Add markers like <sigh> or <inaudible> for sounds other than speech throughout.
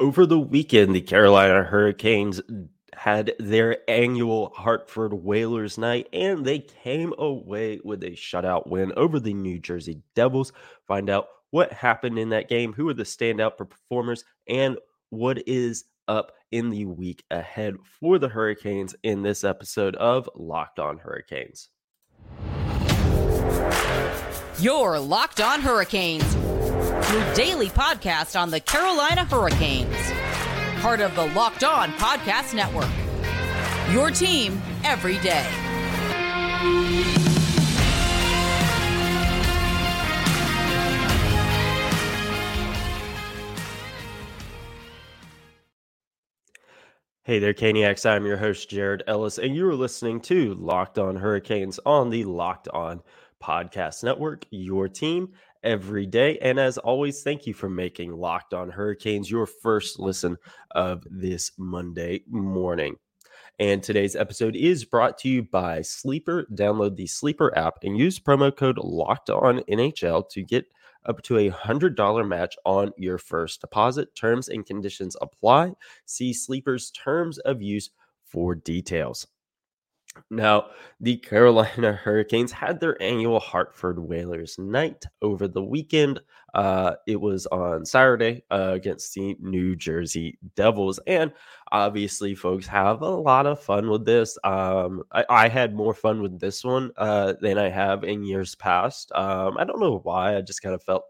Over the weekend, the Carolina Hurricanes had their annual Hartford Whalers night, and they came away with a shutout win over the New Jersey Devils. Find out what happened in that game, who are the standout performers, and what is up in the week ahead for the Hurricanes in this episode of Locked On Hurricanes. Your Locked On Hurricanes your daily podcast on the Carolina Hurricanes. Part of the Locked On Podcast Network. Your team every day. Hey there, Caniacs. I'm your host, Jared Ellis, and you're listening to Locked On Hurricanes on the Locked On Podcast Network, your team every day. And as always, thank you for making Locked On Hurricanes your first listen of this Monday morning. And today's episode is brought to you by Sleeper. Download the Sleeper app and use promo code Locked On NHL to get up to a hundred dollar match on your first deposit. Terms and conditions apply. See Sleeper's terms of use for details. Now, the Carolina <laughs> Hurricanes had their annual Hartford Whalers night over the weekend. Uh, it was on Saturday uh, against the New Jersey Devils. And obviously, folks have a lot of fun with this. Um, I, I, had more fun with this one uh, than I have in years past. Um, I don't know why. I just kind of felt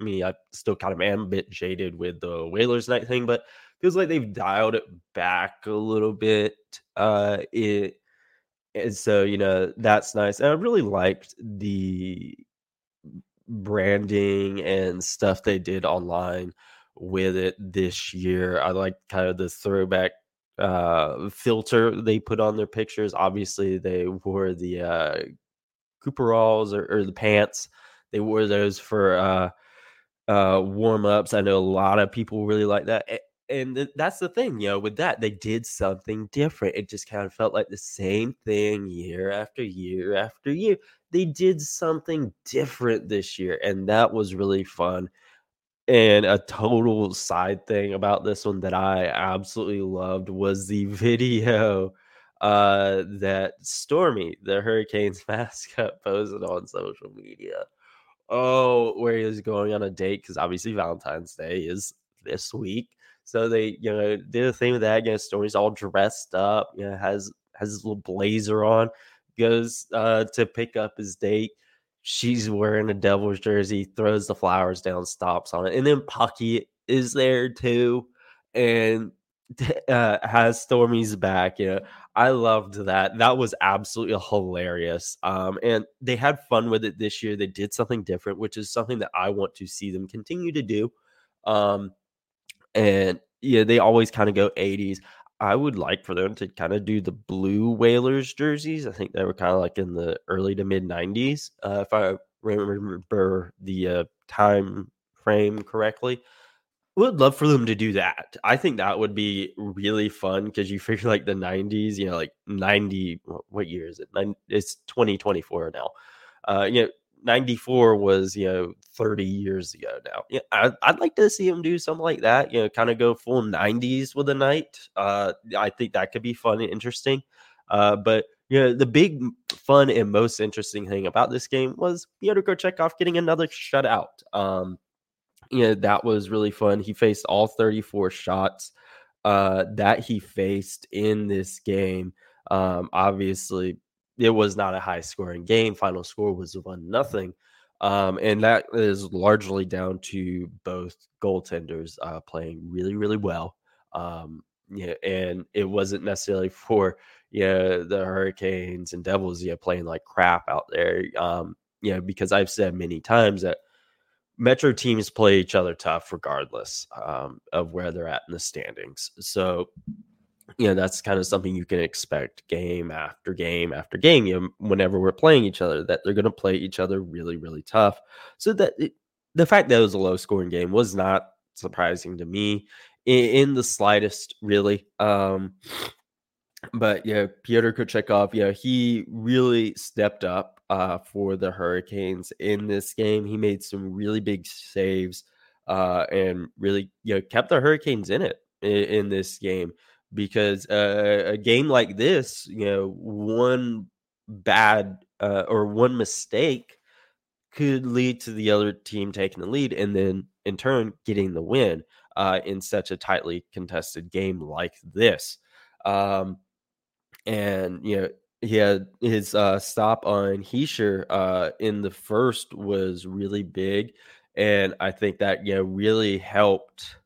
me, I still kind of am a bit jaded with the Whalers night thing, but feels like they've dialed it back a little bit. Uh, it and so you know that's nice. And I really liked the branding and stuff they did online with it this year. I like kind of the throwback uh filter they put on their pictures. Obviously, they wore the uh Cooperalls or, or the pants. They wore those for uh uh warm ups. I know a lot of people really like that and th- that's the thing, you know, with that, they did something different. It just kind of felt like the same thing year after year after year. They did something different this year, and that was really fun. And a total side thing about this one that I absolutely loved was the <laughs> video uh, that Stormy, the Hurricanes <laughs> mascot, posted on social media. Oh, where he was going on a date because obviously Valentine's Day is this week so they, you know, did a thing with that. You know, Stormy's all dressed up. You know, has has his little blazer on. Goes uh, to pick up his date. She's wearing a Devils jersey. Throws the flowers down. Stops on it. And then Pucky is there too, and uh, has Stormy's back. You know, I loved that. That was absolutely hilarious. Um, and they had fun with it this year. They did something different, which is something that I want to see them continue to do. Um, and yeah, they always kind of go 80s. I would like for them to kind of do the blue Whalers jerseys. I think they were kind of like in the early to mid 90s, uh, if I remember the uh, time frame correctly. Would love for them to do that. I think that would be really fun because you figure like the 90s, you know, like 90, what year is it? It's 2024 now. Uh, you know, 94 was you know 30 years ago now. Yeah I, would like to see him do something like that you know kind of go full 90s with a night uh i think that could be fun and interesting uh but you know the big fun and most interesting thing about this game was Pyotr Kochetkov getting another shutout um you know that was really fun. He faced all 34 shots uh that he faced in this game um obviously it was not a high scoring game. Final score was one nothing. Um, and that is largely down to both goaltenders uh, playing really, really well. Um, yeah, and it wasn't necessarily <laughs> for yeah the Hurricanes and Devils yeah playing like crap out there. Um, you know, because I've said many times that Metro teams play each other tough regardless um, of where they're at in the standings. So you know that's kind of something you can expect game after game after game you know, whenever we're playing each other that they're going to play each other really really tough. So that it, the fact that it was a low scoring game was not surprising to me in, in the slightest really um but yeah Pyotr Kochetkov yeah he really stepped up uh for the Hurricanes in this game. He made some really big saves uh, and really you know kept the Hurricanes in it in, in this game because uh, a game like this, you know, one bad uh, or one mistake could lead to the other team taking the lead and then in turn getting the win uh, in such a tightly contested game like this. Um, and you know he had his uh, stop on Hischier uh, in the first was really big, and I think that you know really helped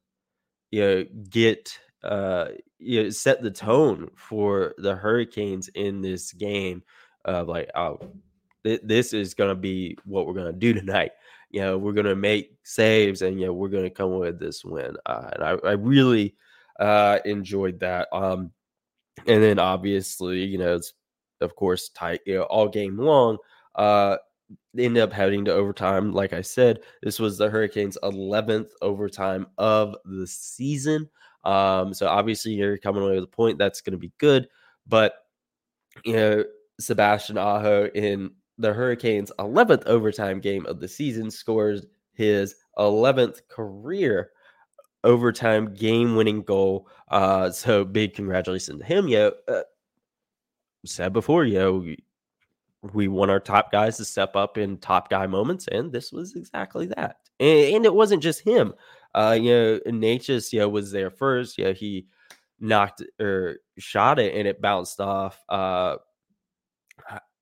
you know get uh you know set the tone for the Hurricanes in this game of like oh th- this is gonna be what we're gonna do tonight. You know we're gonna make saves and you know we're gonna come with this win, uh, and I, I really uh enjoyed that. Um, and then obviously you know it's of course tight you know all game long. Uh, ended up heading to overtime. Like I said, this was the Hurricanes' 11th overtime of the season. Um, so obviously you're coming away with a point that's going to be good, but you know Sebastian Aho in the Hurricanes' 11th overtime game of the season scores his 11th career overtime game-winning goal. Uh, so big congratulations to him. Yeah, uh, said before, you know, we want our top guys to step up in top guy moments, and this was exactly that. And, and it wasn't just him. Uh, you know, Necas, you know, was there first. Yeah, you know, he knocked or shot it, and it bounced off. Uh,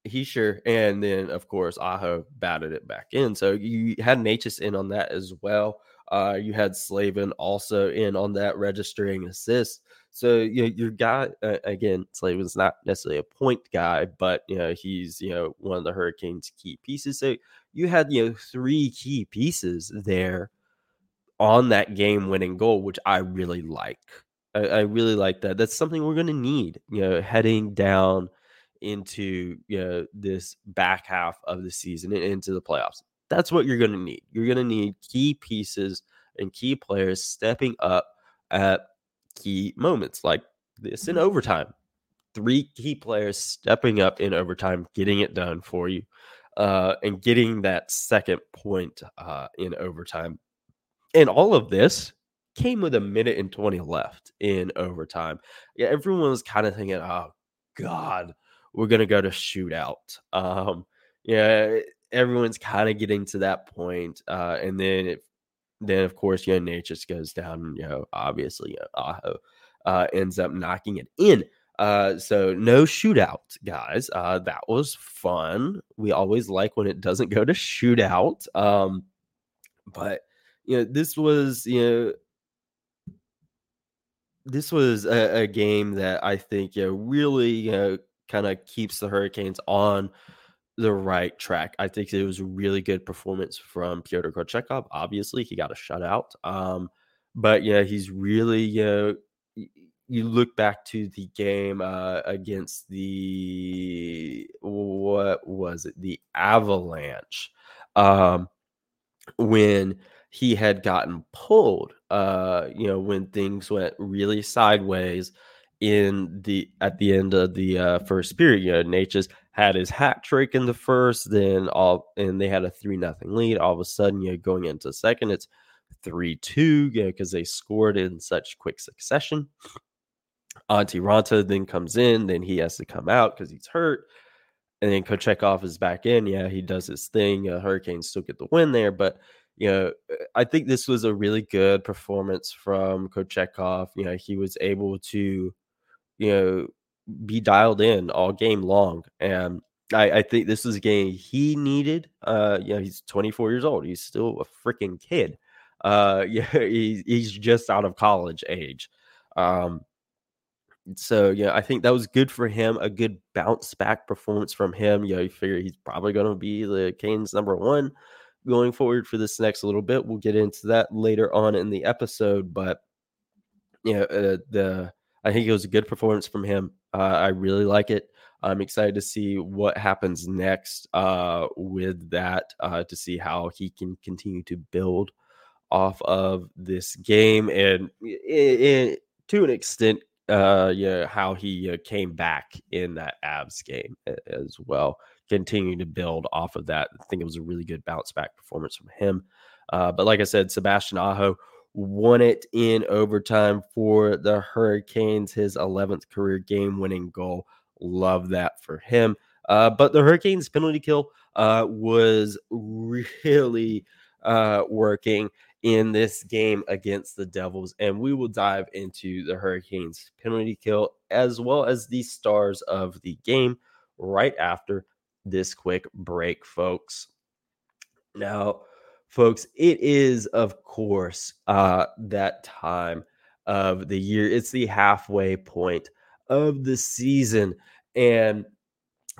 Hischier, and then of course Aho batted it back in. So you had Necas in on that as well. Uh, you had Slavin also in on that registering assist. So you know, your guy uh, again, Slavin's not necessarily a point guy, but you know he's you know one of the Hurricanes' key pieces. So you had you know three key pieces there on that game-winning goal, which I really like. I, I really like that. That's something we're going to need. You know, heading down into you know this back half of the season and into the playoffs. That's what you're going to need. You're going to need key pieces and key players stepping up at key moments like this in overtime. Three key players stepping up in overtime, getting it done for you, uh, and getting that second point uh, in overtime. And all of this came with a minute and 20 left in overtime. Yeah, everyone was kind of thinking, oh, God, we're going to go to shootout. Um, yeah, everyone's kind of getting to that point. Uh, and then it then of course, you know, just goes down, you know, obviously, you know, Aho uh, ends up knocking it in. Uh, so no shootout, guys. Uh, that was fun. We always like when it doesn't go to shootout. Um, but you know, this was you know, this was a, a game that I think you know really you know kind of keeps the Hurricanes on the right track. I think it was a really good performance from Pyotr Kochetkov. Obviously, he got a shutout. Um, but yeah, he's really you know, you look back to the game uh, against the what was it? The Avalanche. Um, when he had gotten pulled, uh, you know, when things went really sideways in the at the end of the uh, first period. You know, Necas had his hat trick in the first, then all and they had a three nothing lead. All of a sudden, you know, going into second, it's three two, you know, because they scored in such quick succession. Antti Raanta then comes in, then he has to come out because he's hurt. And then Kochetkov is back in. Yeah, he does his thing. Uh, Hurricanes still get the win there, but you know, I think this was a really good performance from Kochetkov. You know, he was able to you know, be dialed in all game long. And I, I think this was a game he needed. Uh, you know, he's 24 years old. He's still a freaking kid. Uh, <laughs> yeah, he's he's just out of college age. Um, so yeah, I think that was good for him. A good bounce back performance from him. You know, you figure he's probably going to be the Canes number one going forward for this next little bit. We'll get into that later on in the episode, but you know, uh, the I think it was a good performance from him. Uh, I really like it. I'm excited to see what happens next uh, with that uh, to see how he can continue to build off of this game and it, it, to an extent, uh, yeah, how he uh, came back in that Avs game as well. Continuing to build off of that. I think it was a really good bounce back performance from him. Uh, but like I said, Sebastian Aho won it in overtime for the Hurricanes, his 11th career game winning goal. Love that for him. Uh, but the Hurricanes penalty kill uh, was <laughs> really uh, working in this game against the Devils. And we will dive into the Hurricanes penalty kill as well as the stars of the game right after this quick break, folks. Now, folks, it is, of course, uh, that time of the year. It's the halfway point of the season. And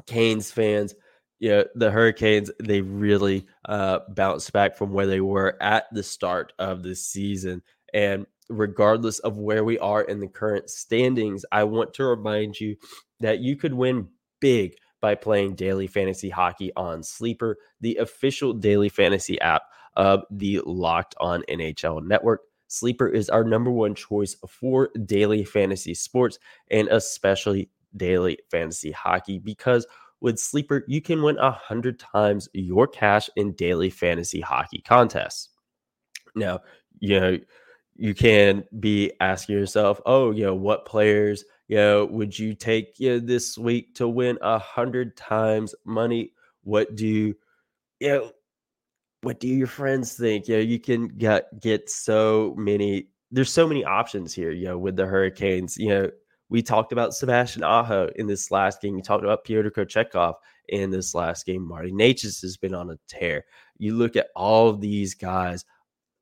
Canes fans, yeah, the Hurricanes, they really uh, bounced back from where they were at the start of the season. And regardless of where we are in the current standings, I want to remind you that you could win big by playing daily fantasy hockey on Sleeper, the official daily fantasy app of the Locked On NHL network. Sleeper is our number one choice for daily fantasy sports and especially daily fantasy hockey because with Sleeper, you can win a hundred times your cash in daily fantasy hockey contests. Now, you know, you can be asking yourself, oh, you know, what players, you know, would you take you know, this week to win a hundred times money? What do you, you know, what do your friends think? You know, you can get get so many. There's so many options here. You know, with the Hurricanes. You know, we talked about Sebastian Aho in this last game. We talked about Pyotr Kochetkov in this last game. Marty Necas has been on a tear. You look at all of these guys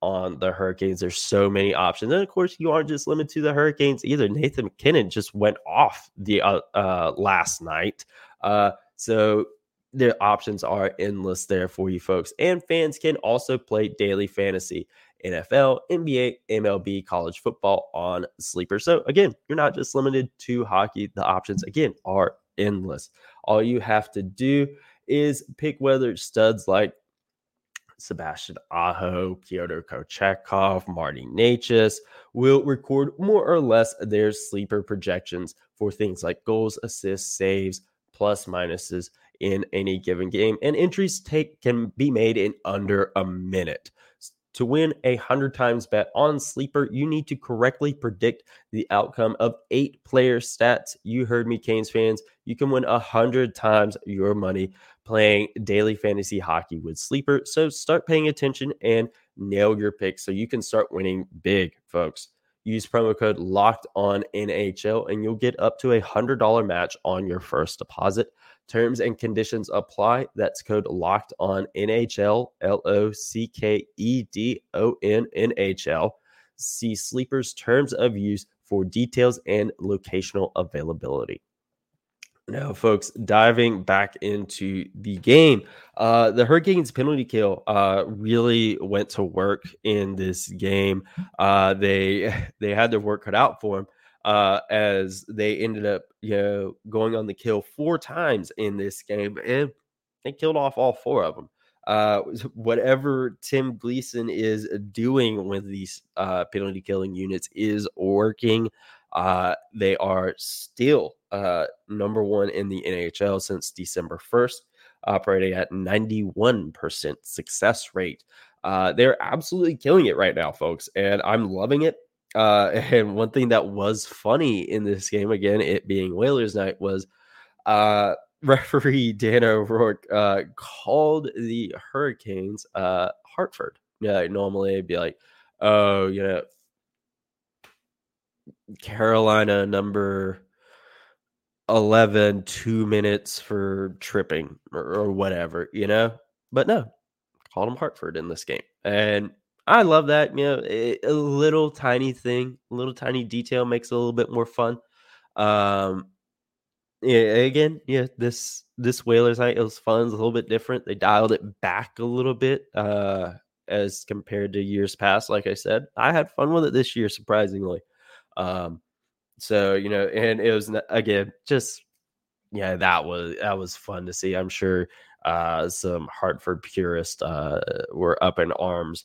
on the Hurricanes. There's so many options. And of course, you aren't just limited to the Hurricanes either. Nathan MacKinnon just went off the uh, uh, last night. Uh, so the options are endless there for you folks. And fans can also play daily fantasy. NFL, NBA, MLB, college football on Sleeper. So again, you're not just limited to hockey. The options again are endless. All you have to do is pick whether studs like Sebastian Aho, Pyotr Kochetkov, Marty Necas will record more or less their sleeper projections for things like goals, assists, saves, plus minuses in any given game. And entries take can be made in under a minute. To win a 100 times bet on Sleeper, you need to correctly predict the outcome of eight player stats. You heard me, Canes fans. You can win a 100 times your money playing daily fantasy hockey with Sleeper. So start paying attention and nail your picks so you can start winning big, folks. Use promo code locked on NHL and you'll get up to a $100 match on your first deposit. Terms and conditions apply. That's code locked on NHL, L O C K E D O N N H L. See Sleeper's terms of use for details and locational availability. Now, folks, diving back into the game, uh, the Hurricanes penalty kill uh, really went to work in this game. Uh, they <laughs> they had their work cut out for them uh, as they ended up, you know, going on the kill four times in this game, and they killed off all four of them. Uh, <laughs> whatever Tim Gleason is doing with these uh, penalty killing units is working. Uh, they are still uh, number one in the NHL since December 1st, operating at 91% success rate. Uh, they're absolutely killing it right now, folks, and I'm loving it. Uh, <laughs> and one thing that was funny in this game, again, it being Whalers night, was uh, <laughs> referee Dan O'Rourke uh, called the Hurricanes uh, Hartford. Yeah, normally it'd be like, oh, you know, Carolina number 11, two minutes for tripping or, or whatever, you know? But no, called him Hartford in this game. And I love that. You know, a, a, little tiny thing, a little tiny detail makes it a little bit more fun. Um, yeah, again, yeah, this this Whalers night it was fun. It's a little bit different. They dialed it back a little bit uh, as compared to years past. Like I said, I had fun with it this year, surprisingly. Um, so you know, and it was again just yeah, that was that was fun to see. I'm sure uh, some Hartford purists uh, were up in arms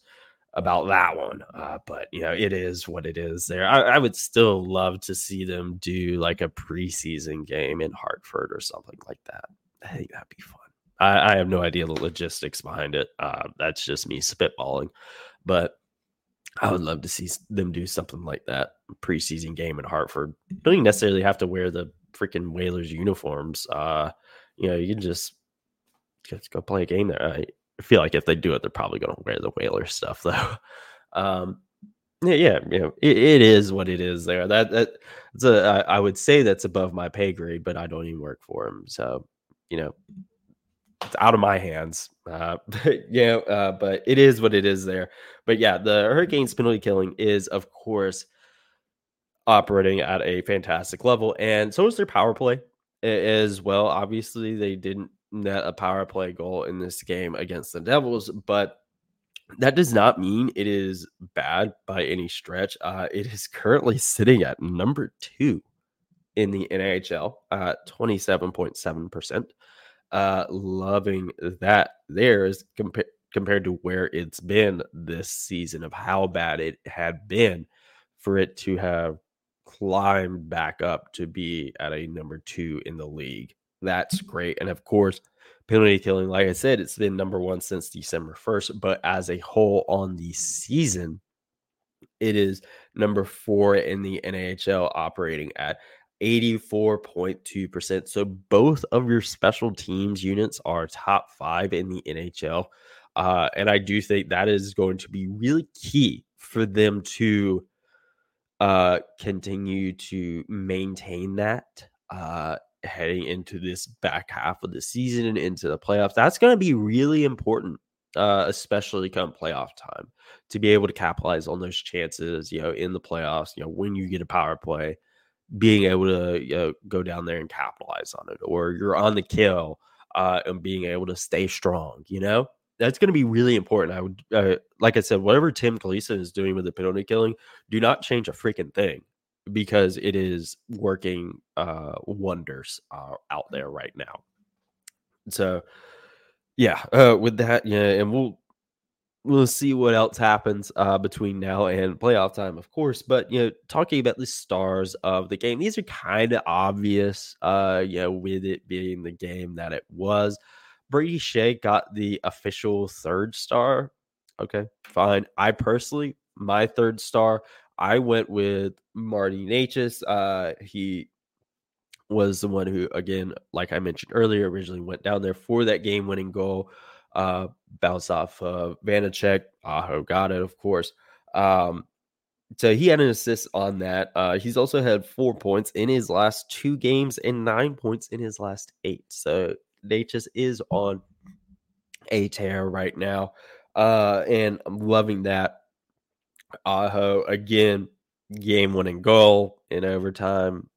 about that one. Uh, but you know, it is what it is. There, I, I, would still love to see them do like a preseason game in Hartford or something like that. I think that'd be fun. I, I have no idea the logistics behind it. Uh, that's just me spitballing, but I would love to see them do something like that preseason game in Hartford. Don't even necessarily have to wear the freaking Whalers uniforms. Uh, you know, you can just just go play a game there. I feel like if they do it, they're probably going to wear the Whaler stuff though. <laughs> Um, yeah, yeah, you know, it, it is what it is there. That that's a I, I would say that's above my pay grade, but I don't even work for them, so you know, it's out of my hands. Uh, <laughs> yeah, uh, but it is what it is there. But yeah, the Hurricanes penalty killing is, of course, operating at a fantastic level, and so is their power play as well. Obviously, they didn't net a power play goal in this game against the Devils, but that does not mean it is bad by any stretch. Uh, it is currently sitting at number two in the NHL at 27.7%. Uh, loving that there is compa- compared to where it's been this season of how bad it had been for it to have climbed back up to be at a number two in the league. That's great. And of course, penalty killing, like I said, it's been number one since December 1st. But as a whole on the season, it is number four in the NHL operating at 84.2%. So both of your special teams units are top five in the NHL. Uh, and I do think that is going to be really key for them to uh, continue to maintain that uh, heading into this back half of the season and into the playoffs. That's going to be really important, uh, especially come playoff time, to be able to capitalize on those chances. You know, in the playoffs, you know, when you get a power play, being able to you know, go down there and capitalize on it, or you're on the kill uh, and being able to stay strong. You know, that's going to be really important. I would, uh, like I said, whatever Tim Gleason is doing with the penalty killing, do not change a freaking thing because it is working uh, wonders uh, out there right now. So, yeah, uh, with that, yeah, and we'll we'll see what else happens uh, between now and playoff time, of course. But you know, talking about the stars of the game, these are kind of obvious. Uh, you know, with it being the game that it was. Brady Skjei got the official third star. Okay, fine. I personally, my third star, I went with Marty Necas. Uh, he was the one who, again, like I mentioned earlier, originally went down there for that game winning goal. Uh, bounce off uh, Vanecek. Aho got it, of course. Um, so he had an assist on that. Uh, he's also had four points in his last two games and nine points in his last eight. So Necas is on a tear right now. Uh, and I'm loving that. Aho again, game winning goal in overtime.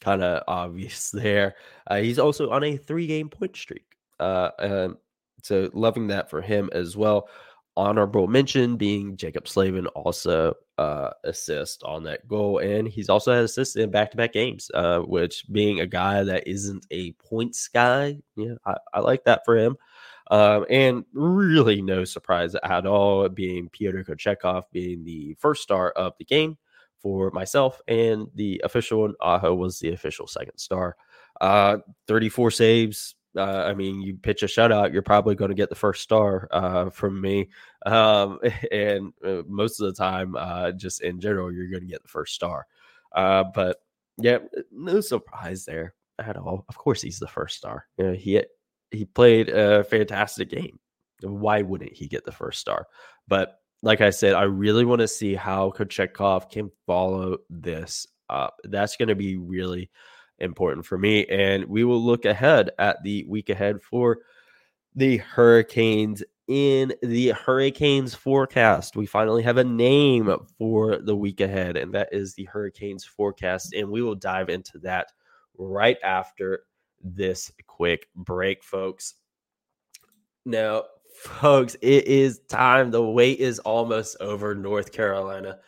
Kind of obvious <laughs> there. Uh, he's also on a three game point streak. Uh, so loving that for him as well. Honorable mention being Jaccob Slavin also uh, assist on that goal, and he's also had assists in back to back games. Uh, which being a guy that isn't a points guy, yeah, I, I like that for him. Um, and really no surprise at all, being Pyotr Kochetkov being the first star of the game for myself, and the official one, Aho was the official second star. Uh, 34 saves, uh, I mean, you pitch a shutout, you're probably going to get the first star uh, from me. Um, <laughs> and uh, most of the time, uh, just in general, you're going to get the first star. Uh, but yeah, no surprise there at all. Of course, he's the first star. You know, he he played a fantastic game. Why wouldn't he get the first star? But like I said, I really want to see how Kochetkov can follow this up. That's going to be really important for me. And we will look ahead at the week ahead for the Hurricanes in the Hurricanes forecast. We finally have a name for the week ahead, and that is the Hurricanes forecast. And we will dive into that right after this quick break, folks. Now, folks, it is time. The wait is almost over, North Carolina.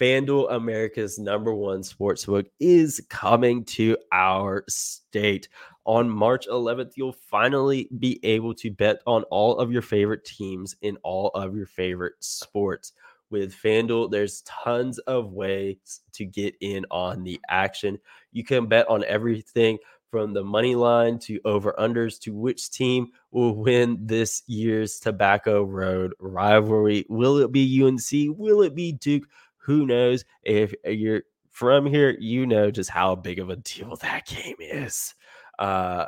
FanDuel, America's number one sportsbook, is coming to our state. On March 11th, you'll finally be able to bet on all of your favorite teams in all of your favorite sports. With FanDuel, there's tons of ways to get in on the action. You can bet on everything from the money line to over unders to which team will win this year's Tobacco Road rivalry. Will it be UNC? Will it be Duke? Who knows? If you're from here, you know just how big of a deal <laughs> that game is. Uh,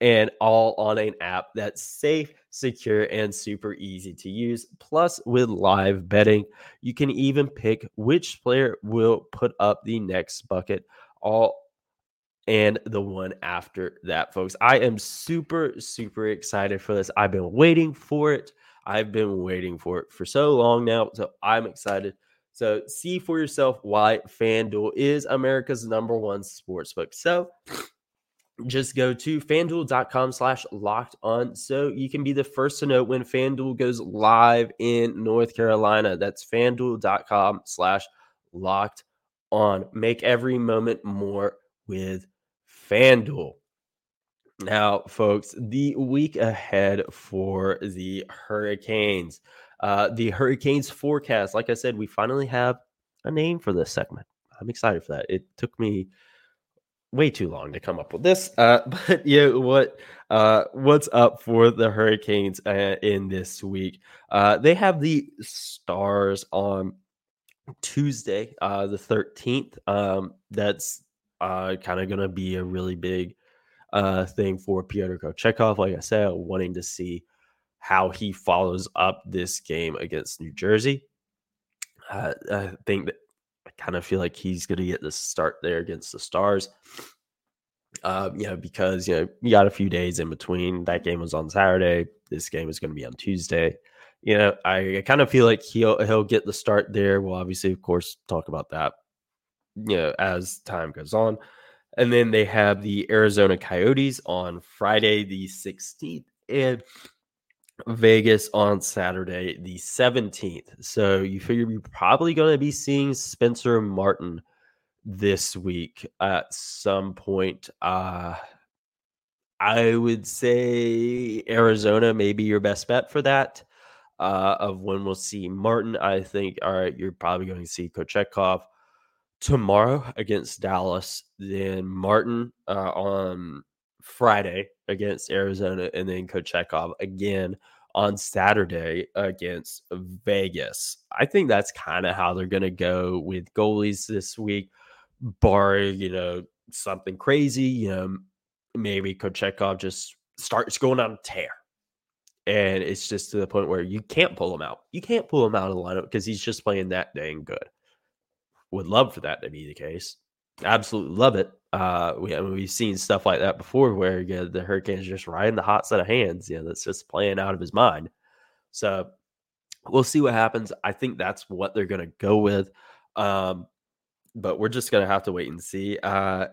and all on an app that's safe, secure, and super easy to use. Plus, with live betting, you can even pick which player will put up the next bucket, all and the one after that, folks. I am super, super excited for this. I've been waiting for it. I've been waiting for it for so long now. So I'm excited. So see for yourself why FanDuel is America's number one sportsbook. So just go to fanduel.com slash locked on so you can be the first to know when fanduel goes live in north carolina that's fanduel.com slash locked on make every moment more with fanduel now folks the week ahead for the hurricanes uh the hurricanes forecast like i said we finally have a name for this segment i'm excited for that it took me way too long to come up with this. Uh, <laughs> but yeah, what uh, what's up for the Hurricanes uh, in this week? Uh, they have the Stars on Tuesday, uh, the thirteenth. Um, that's uh, kind of going to be a really big uh, thing for Pyotr Kochetkov. Like I said, wanting to see how he follows up this game against New Jersey. Uh, I think that I kind of feel like he's going to get the start there against the Stars. Uh, you know, because you know you got a few days in between. That game was on Saturday. This game is going to be on Tuesday. You know, I, I kind of feel like he'll he'll get the start there. We'll obviously, of course, talk about that. You know, as time goes on, and then they have the Arizona Coyotes on Friday the sixteenth, and Vegas on Saturday, the 17th. So you figure you're probably going to be seeing Spencer Martin this week at some point. Uh, I would say Arizona may be your best bet for that. Uh, of when we'll see Martin, I think, all right, you're probably going to see Kochetkov tomorrow against Dallas, then Martin uh, on Friday against Arizona, and then Kochetkov again on Saturday against Vegas. I think that's kind of how they're going to go with goalies this week, bar, you know, something crazy. You know, maybe Kochetkov just starts going on a tear. And it's just to the point where you can't pull him out. You can't pull him out of the lineup because he's just playing that dang good. Would love for that to be the case. Absolutely love it. Uh, we I mean, we've seen stuff like that before, where you know, the Hurricanes just riding the hot set of hands. You know, that's just playing out of his mind. So we'll see what happens. I think that's what they're going to go with. Um, but we're just going to have to wait and see. Uh,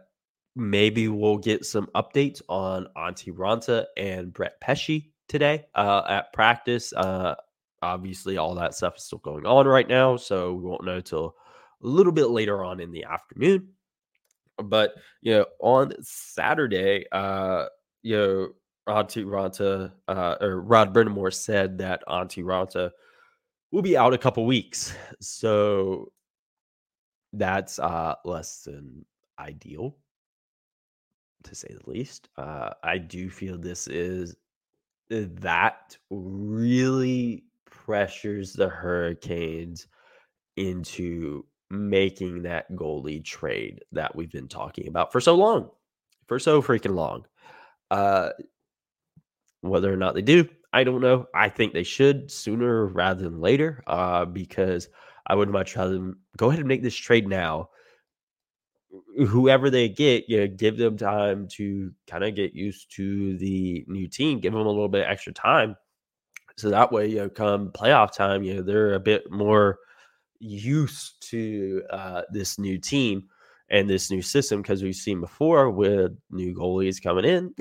maybe we'll get some updates on Antti Raanta and Brett Pesce today uh, at practice. Uh, obviously, all that stuff is still going on right now, so we won't know till a little bit later on in the afternoon. But you know, on Saturday, uh, you know, Antti Raanta uh, or Rod Brind'Amour said that Antti Raanta will be out a couple weeks. So that's uh less than ideal to say the least. Uh I do feel this is uh, that really pressures the Hurricanes into making that goalie trade that we've been talking about for so long, for so freaking long. Uh, whether or not they do, I don't know. I think they should sooner rather than later, uh, because I would much rather go ahead and make this trade now. Whoever they get, you know, give them time to kind of get used to the new team, give them a little bit extra time. So that way, you know, come playoff time, you know, they're a bit more used to uh, this new team and this new system because we've seen before with new goalies coming in,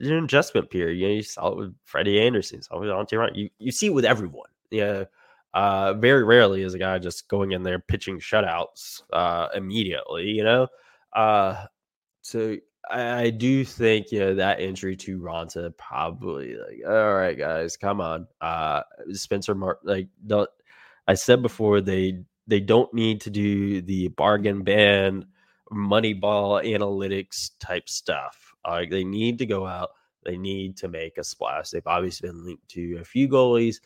an adjustment period. You know, you saw it with Freddie Andersen, you saw it with Antti Ryan. You you see it with everyone. Yeah. Uh, very rarely is a guy just going in there pitching shutouts uh, immediately, you know. Uh, so I, I do think you know that injury to Raanta probably like, all right, guys, come on. Uh, Spencer Martin, like, don't I said before they they don't need to do the bargain ban money ball analytics type stuff. Like they need to go out. They need to make a splash. They've obviously been linked to a few goalies,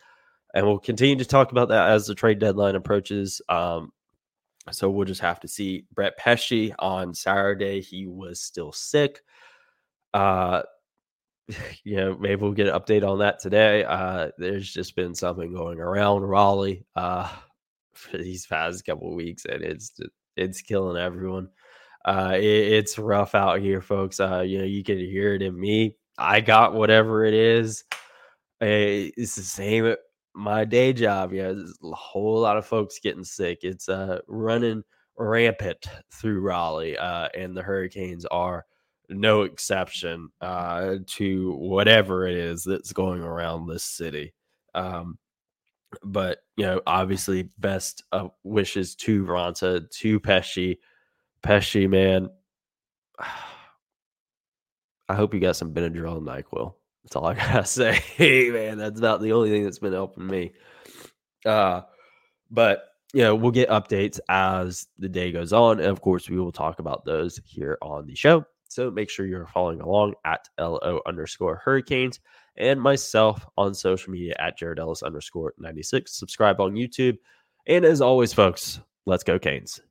and we'll continue to talk about that as the trade deadline approaches. Um, so we'll just have to see. Brett Pesce on Saturday, he was still sick. Uh, <laughs> know, maybe we'll get an update on that today. Uh, there's just been something going around Raleigh uh, <laughs> for these past couple weeks, and it's it's killing everyone. Uh, it, it's rough out here, folks. Uh, you know, you can hear it in me. I got whatever it is. Eh, it's the same at my day job. Yeah, there's a whole lot of folks getting sick. It's uh running rampant through Raleigh, uh, and the Hurricanes are no exception uh, to whatever it is that's going around this city. Um, but you know, obviously, best uh, wishes to Raanta, to Pesce. Pesce, man, <sighs> I hope you got some Benadryl and Nyquil. That's all I <laughs> gotta say, hey, man. That's about the only thing that's been helping me. Uh, but you know, we'll get updates as the day goes on, and of course, we will talk about those here on the show. So make sure you're following along at LO underscore hurricanes and myself on social media at Jared Ellis underscore 96. Subscribe on YouTube. And as always, folks, let's go Canes.